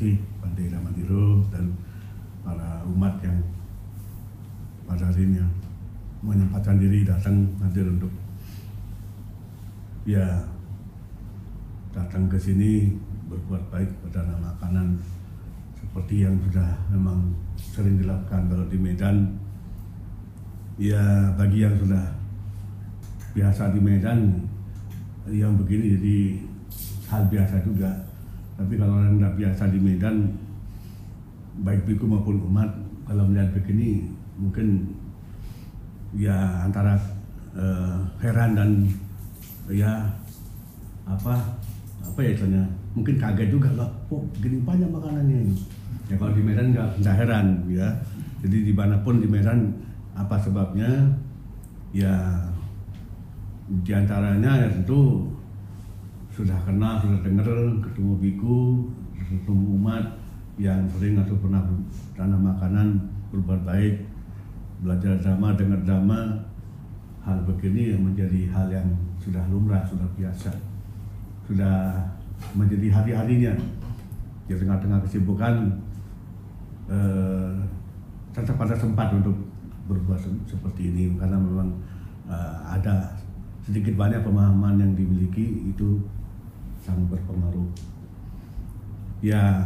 kasih Bante Ramandiro dan para umat yang pada hari ini yang menyempatkan diri datang hadir untuk ya datang ke sini berbuat baik berdana makanan seperti yang sudah memang sering dilakukan kalau di Medan. Ya bagi yang sudah biasa di Medan yang begini jadi hal biasa juga tapi kalau orang tidak biasa di Medan baik biku maupun umat kalau melihat begini mungkin ya antara uh, heran dan ya apa apa ya istilahnya mungkin kaget juga lah kok gini banyak makanannya ya kalau di Medan nggak nggak heran ya. Jadi di mana pun di Medan apa sebabnya? Ya di antaranya ya tentu sudah kenal sudah dengar ketemu biku ketemu umat yang sering atau pernah dana makanan berbuat baik belajar drama dengar drama hal begini yang menjadi hal yang sudah lumrah sudah biasa sudah menjadi hari-harinya. Di tengah-tengah kesibukan eh, tetap pada sempat untuk berbuat seperti ini karena memang eh, ada sedikit banyak pemahaman yang dimiliki itu sangat berpengaruh ya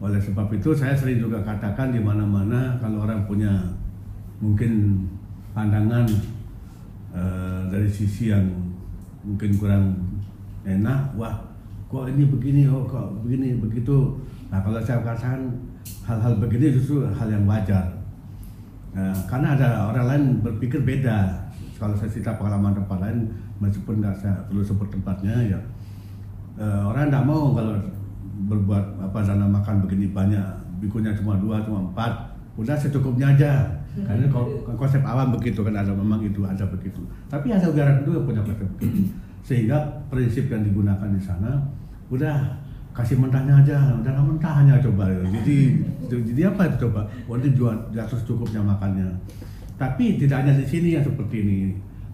oleh sebab itu saya sering juga katakan di mana-mana kalau orang punya mungkin pandangan uh, dari sisi yang mungkin kurang enak, wah kok ini begini, oh kok begini begitu. Nah kalau saya katakan hal-hal begini justru hal yang wajar. Nah, karena ada orang lain berpikir beda. Kalau saya cerita pengalaman tempat lain, meskipun nggak saya perlu sebut tempatnya ya, uh, orang tidak mau kalau berbuat apa dana makan begini banyak. Bikunya cuma dua cuma empat. Udah secukupnya aja. Karena konsep awam begitu kan ada memang itu ada begitu. Tapi ada negara kedua punya konsep begitu. Sehingga prinsip yang digunakan di sana udah kasih mentahnya aja. Udah mentahnya coba. Jadi jadi apa itu coba? Nanti jual jatuh cukupnya makannya tapi tidak hanya di sini yang seperti ini.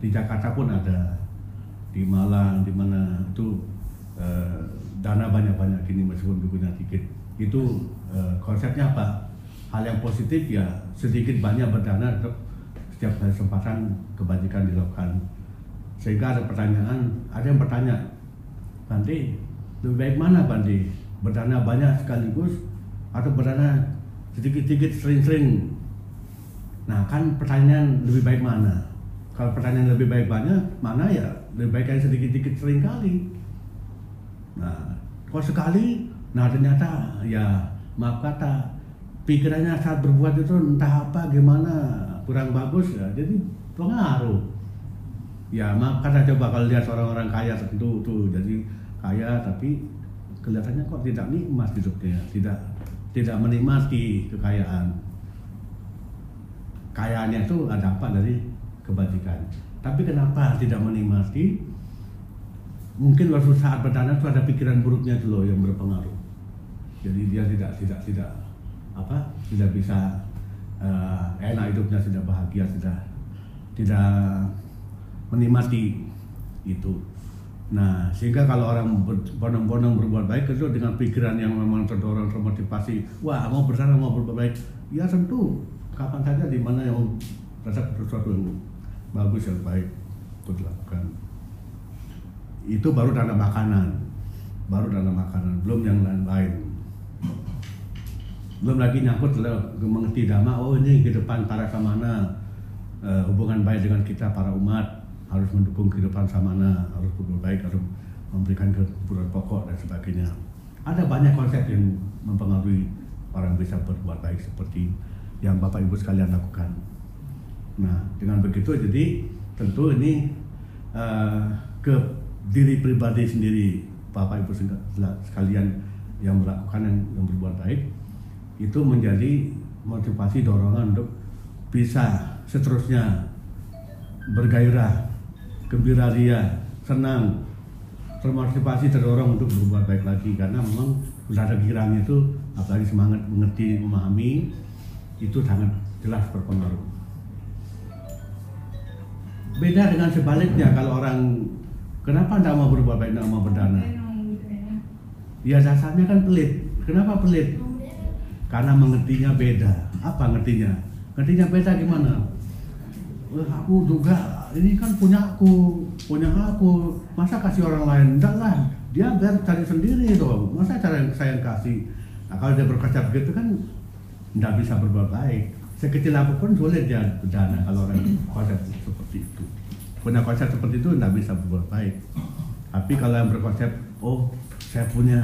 Di Jakarta pun ada. Di Malang di mana. Itu eh, dana banyak-banyak ini meskipun bukunya dikit itu uh, konsepnya apa? Hal yang positif ya sedikit banyak berdana untuk setiap kesempatan kebajikan dilakukan. Sehingga ada pertanyaan ada yang bertanya Bandi lebih baik mana Bandi? Berdana banyak sekaligus atau berdana sedikit-sedikit sering-sering nah kan pertanyaan lebih baik mana? Kalau pertanyaan lebih baik banyak mana ya? Lebih baik yang sedikit-sedikit sering kali. Nah kok sekali? Nah ternyata ya maaf kata pikirannya saat berbuat itu entah apa gimana kurang bagus ya jadi pengaruh. Ya maaf kata coba kalau lihat orang-orang kaya tentu tuh jadi kaya tapi kelihatannya kok tidak nikmat hidupnya tidak tidak menikmati kekayaan kayaannya itu apa dari kebajikan. Tapi kenapa tidak menikmati? Mungkin waktu saat berdana itu ada pikiran buruknya loh yang berpengaruh. Jadi dia tidak tidak tidak apa tidak bisa uh, enak hidupnya tidak bahagia tidak tidak menikmati itu. Nah sehingga kalau orang bondong-bondong berbuat baik itu dengan pikiran yang memang terdorong termotivasi wah mau berdana mau berbuat baik. Ya tentu kapan saja di mana yang rasa sesuatu yang bagus yang baik untuk dilakukan. Itu baru dana makanan. Baru dana makanan belum yang lain-lain. Belum lagi nyangkut mengerti dhamma. Oh ini ke depan para samana. Uh, hubungan baik dengan kita para umat harus mendukung kehidupan samana. Harus berbuat baik harus memberikan kebutuhan pokok dan sebagainya. Ada banyak konsep yang mempengaruhi orang bisa berbuat baik seperti yang bapak ibu sekalian lakukan. Nah dengan begitu jadi tentu ini uh, ke diri pribadi sendiri Bapak Ibu sekalian yang melakukan yang, yang berbuat baik itu menjadi motivasi dorongan untuk bisa seterusnya bergairah, gembira ria, senang, termotivasi terdorong untuk berbuat baik lagi. Karena memang sudah ada pikirannya itu apalagi semangat mengerti memahami itu sangat jelas berpengaruh. Beda dengan sebaliknya kalau orang Kenapa tidak mau berbuat baik, tidak mau berdana? Ya dasarnya kan pelit. Kenapa pelit? Karena mengertinya beda. Apa ngertinya? Ngertinya beda gimana? Wah, aku juga ini kan punya aku, punya aku. Masa kasih orang lain? Enggak lah. Dia biar cari sendiri dong. Masa cara yang saya kasih? Nah, kalau dia berkaca begitu kan tidak bisa berbuat baik. Sekecil apa pun sulit dia berdana kalau orang konsep seperti itu. Punya konsep seperti itu tidak bisa berbuat baik. Tapi kalau yang berkonsep, oh saya punya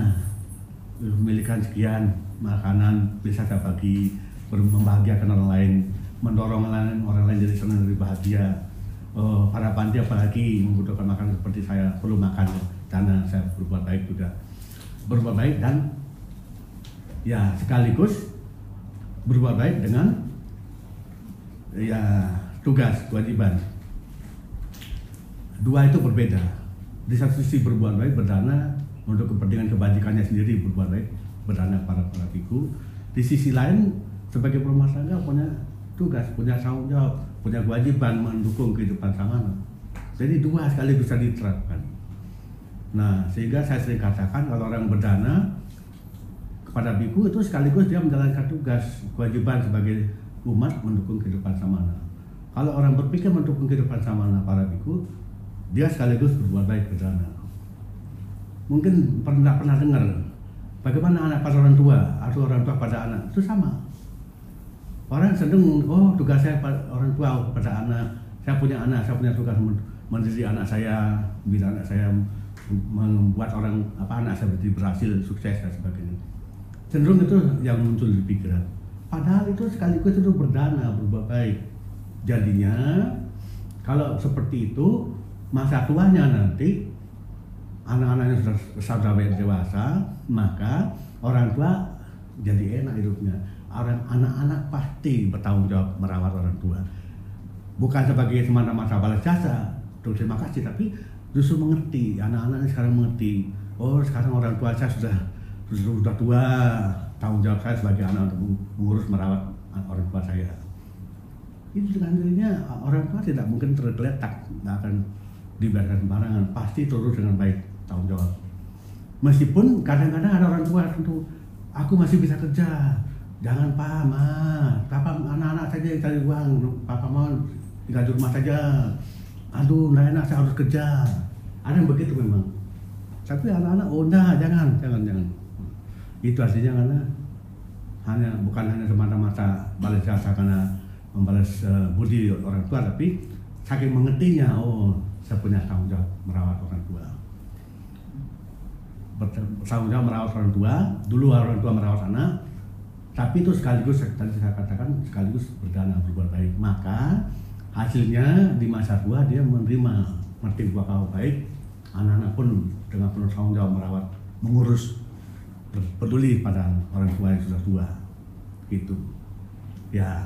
memilikan sekian makanan bisa saya bagi membahagiakan orang lain mendorong orang lain orang lain jadi senang lebih bahagia oh, para panti apalagi membutuhkan makanan seperti saya perlu makan karena saya berbuat baik juga berbuat baik dan ya sekaligus berbuat baik dengan ya tugas kewajiban. Dua itu berbeda. Di satu sisi berbuat baik berdana untuk kepentingan kebajikannya sendiri berbuat baik berdana para para di sisi lain sebagai rumah punya tugas punya tanggung jawab punya kewajiban mendukung kehidupan samana jadi dua sekali bisa diterapkan. Nah sehingga saya sering katakan kalau orang berdana kepada biku itu sekaligus dia menjalankan tugas kewajiban sebagai umat mendukung kehidupan samana. Kalau orang berpikir mendukung kehidupan samana para biku dia sekaligus berbuat baik berdana mungkin pernah pernah dengar bagaimana anak pada orang tua atau orang tua pada anak itu sama. Orang sedang oh tugas saya pada orang tua pada anak saya punya anak saya punya tugas mendidik anak saya bila anak saya membuat orang apa anak saya berarti berhasil sukses dan sebagainya cenderung itu yang muncul di pikiran padahal itu sekaligus itu berdana berbuat baik jadinya kalau seperti itu masa tuanya nanti anak-anaknya sudah sudah dewasa, maka orang tua jadi enak hidupnya. Orang anak-anak pasti bertanggung jawab merawat orang tua. Bukan sebagai semata-mata balas jasa, terima kasih, tapi justru mengerti. Anak-anak sekarang mengerti. Oh, sekarang orang tua saya sudah sudah tua, tanggung jawab saya sebagai anak untuk mengurus merawat orang tua saya. Itu dirinya orang tua tidak mungkin tergeletak, tidak akan dibiarkan sembarangan, pasti terus dengan baik tanggung jawab. Meskipun kadang-kadang ada orang tua tentu aku masih bisa kerja jangan pak ma. Papa anak-anak saja yang cari uang papa mau tinggal di rumah saja. Aduh nggak enak saya harus kerja. Ada yang begitu memang. Tapi anak-anak oh enggak jangan jangan jangan itu artinya karena hanya bukan hanya semata-mata balas jasa karena membalas uh, budi orang tua tapi saking mengertinya oh saya punya tanggung jawab merawat orang tua. Bertanggung jawab merawat orang tua dulu orang tua merawat anak tapi itu sekaligus tadi saya katakan sekaligus berdana berbuat baik. Maka hasilnya di masa tua dia menerima ngerti bakal baik anak-anak pun dengan penuh tanggung jawab merawat mengurus peduli pada orang tua yang sudah tua gitu ya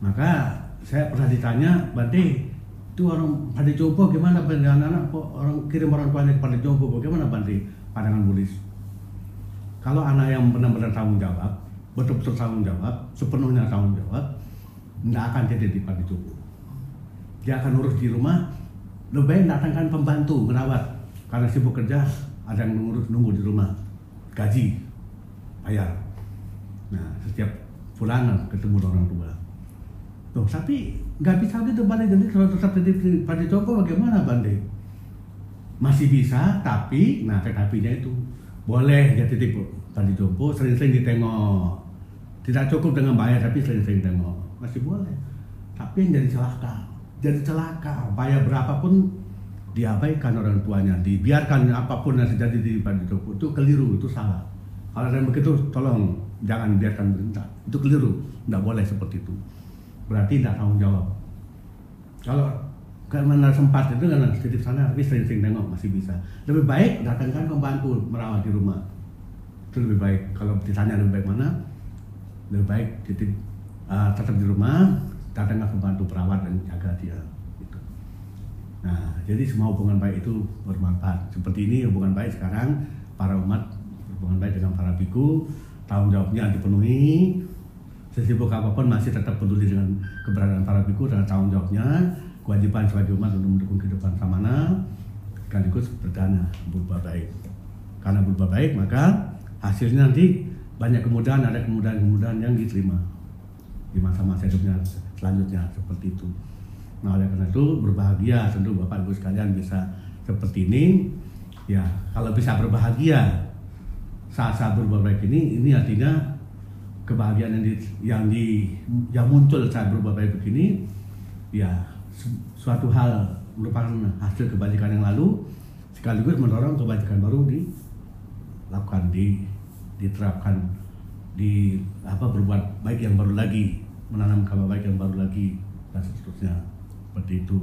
maka saya pernah ditanya Bante itu orang pada jompo gimana anak-anak orang kirim orang tuanya kepada jompo bagaimana Bante pandangan Buddhis. Kalau anak yang benar-benar tanggung jawab, betul-betul tanggung jawab, sepenuhnya tanggung jawab, tidak akan jadi di itu. Dia akan urus di rumah, lebih baik datangkan pembantu merawat. Karena sibuk kerja, ada yang mengurus nunggu di rumah, gaji, bayar. Nah, setiap pulangan ketemu orang tua. Tuh, tapi nggak bisa gitu balik jadi kalau tetap jadi pada Joko bagaimana Bande? masih bisa tapi nah tetapinya itu boleh ya titip tadi jompo sering-sering ditengok tidak cukup dengan bayar tapi sering-sering tengok masih boleh tapi yang jadi celaka jadi celaka bayar berapapun diabaikan orang tuanya dibiarkan apa pun yang terjadi di Jompo itu keliru itu salah. Kalau yang begitu tolong jangan biarkan berintah itu keliru tidak boleh seperti itu. Berarti tidak tanggung jawab. Kalau karena sempat itu kan titip sana tapi sering-sering tengok masih bisa. Lebih baik datangkan pembantu merawat di rumah. Itu lebih baik. Kalau ditanya lebih baik mana lebih baik titip uh, tetap di rumah datangkan pembantu perawat dan jaga dia. Nah jadi semua hubungan baik itu bermanfaat seperti ini hubungan baik sekarang para umat hubungan baik dengan para biku tanggung jawabnya dipenuhi sesibuk apa pun masih tetap peduli dengan keberadaan para biku dan tanggung jawabnya kewajiban sebagai umat untuk mendukung kehidupan samana sekaligus berdana berbuat baik. karena berbuat baik maka hasilnya nanti banyak kemudahan ada kemudahan-kemudahan yang diterima di masa-masa hidupnya selanjutnya seperti itu. Nah oleh karena itu berbahagia tentu Bapak Ibu sekalian bisa seperti ini. Ya kalau bisa berbahagia saat-saat berbuat baik ini ini artinya kebahagiaan yang di, yang di yang muncul saat berbuat baik begini ya suatu hal merupakan hasil kebajikan yang lalu sekaligus mendorong kebajikan baru dilakukan di diterapkan di apa berbuat baik yang baru lagi menanam kabar baik yang baru lagi dan seterusnya seperti itu.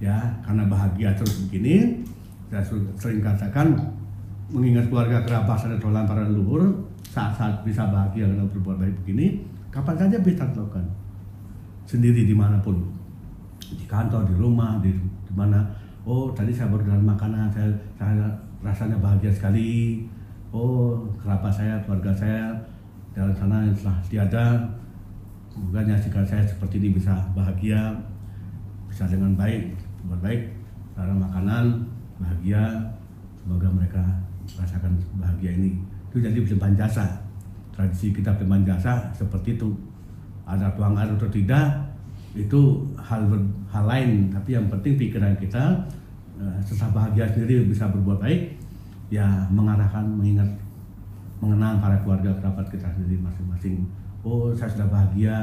Ya karena bahagia terus begini saya sering katakan mengingat keluarga kerabat dan tolan para leluhur saat-saat bisa bahagia karena berbuat baik begini kapan saja bisa lakukan sendiri di mana pun. Di kantor di rumah di, di mana. Oh tadi saya baru dalam makanan saya, saya rasanya bahagia sekali. Oh kerabat saya keluarga saya dalam sana telah tiada. Semoga nyaksikan saya seperti ini bisa bahagia bisa dengan baik buat baik cara makanan bahagia semoga mereka merasakan bahagia ini. Itu jadi penyembahan jasa. Tradisi kita penyembahan jasa seperti itu. Ada air atau tidak itu hal hal lain. Tapi yang penting pikiran kita uh, setelah bahagia sendiri bisa berbuat baik ya mengarahkan mengingat mengenang para keluarga kerabat kita sendiri masing-masing. Oh saya sudah bahagia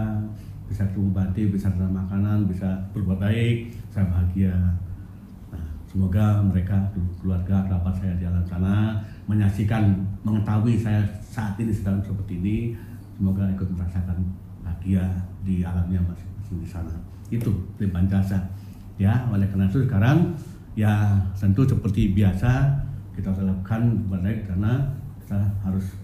bisa ketemu bati, bisa dalam makanan, bisa berbuat baik, saya bahagia. Nah, semoga mereka keluarga kerabat saya di alam sana menyaksikan, mengetahui saya saat ini sedang seperti ini, semoga ikut merasakan bahagia di alamnya masing-masing di sana. Itu limpahan jasa. Ya, oleh karena itu sekarang ya tentu seperti biasa kita lakukan baik karena kita harus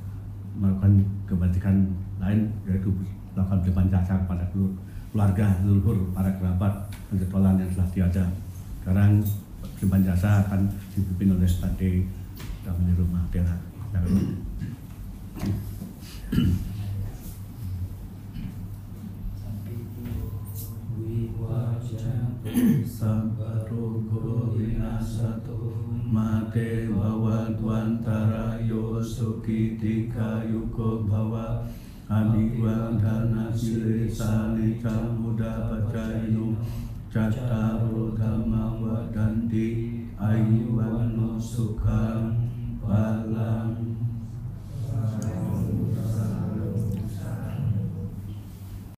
melakukan kebajikan lain yaitu melakukan berlimpah jasa kepada keluarga, leluhur, para kerabat, dan ketualan yang telah tiada. Sekarang berlimpah jasa akan dipimpin oleh Tante dalam rumah Bella. Sabarogo inasato mate bawatwantara yosuki tika yuko bawa Abhivam dana sile sali camuda pacayu Cataro dhamma wadanti ayuvano sukham Palam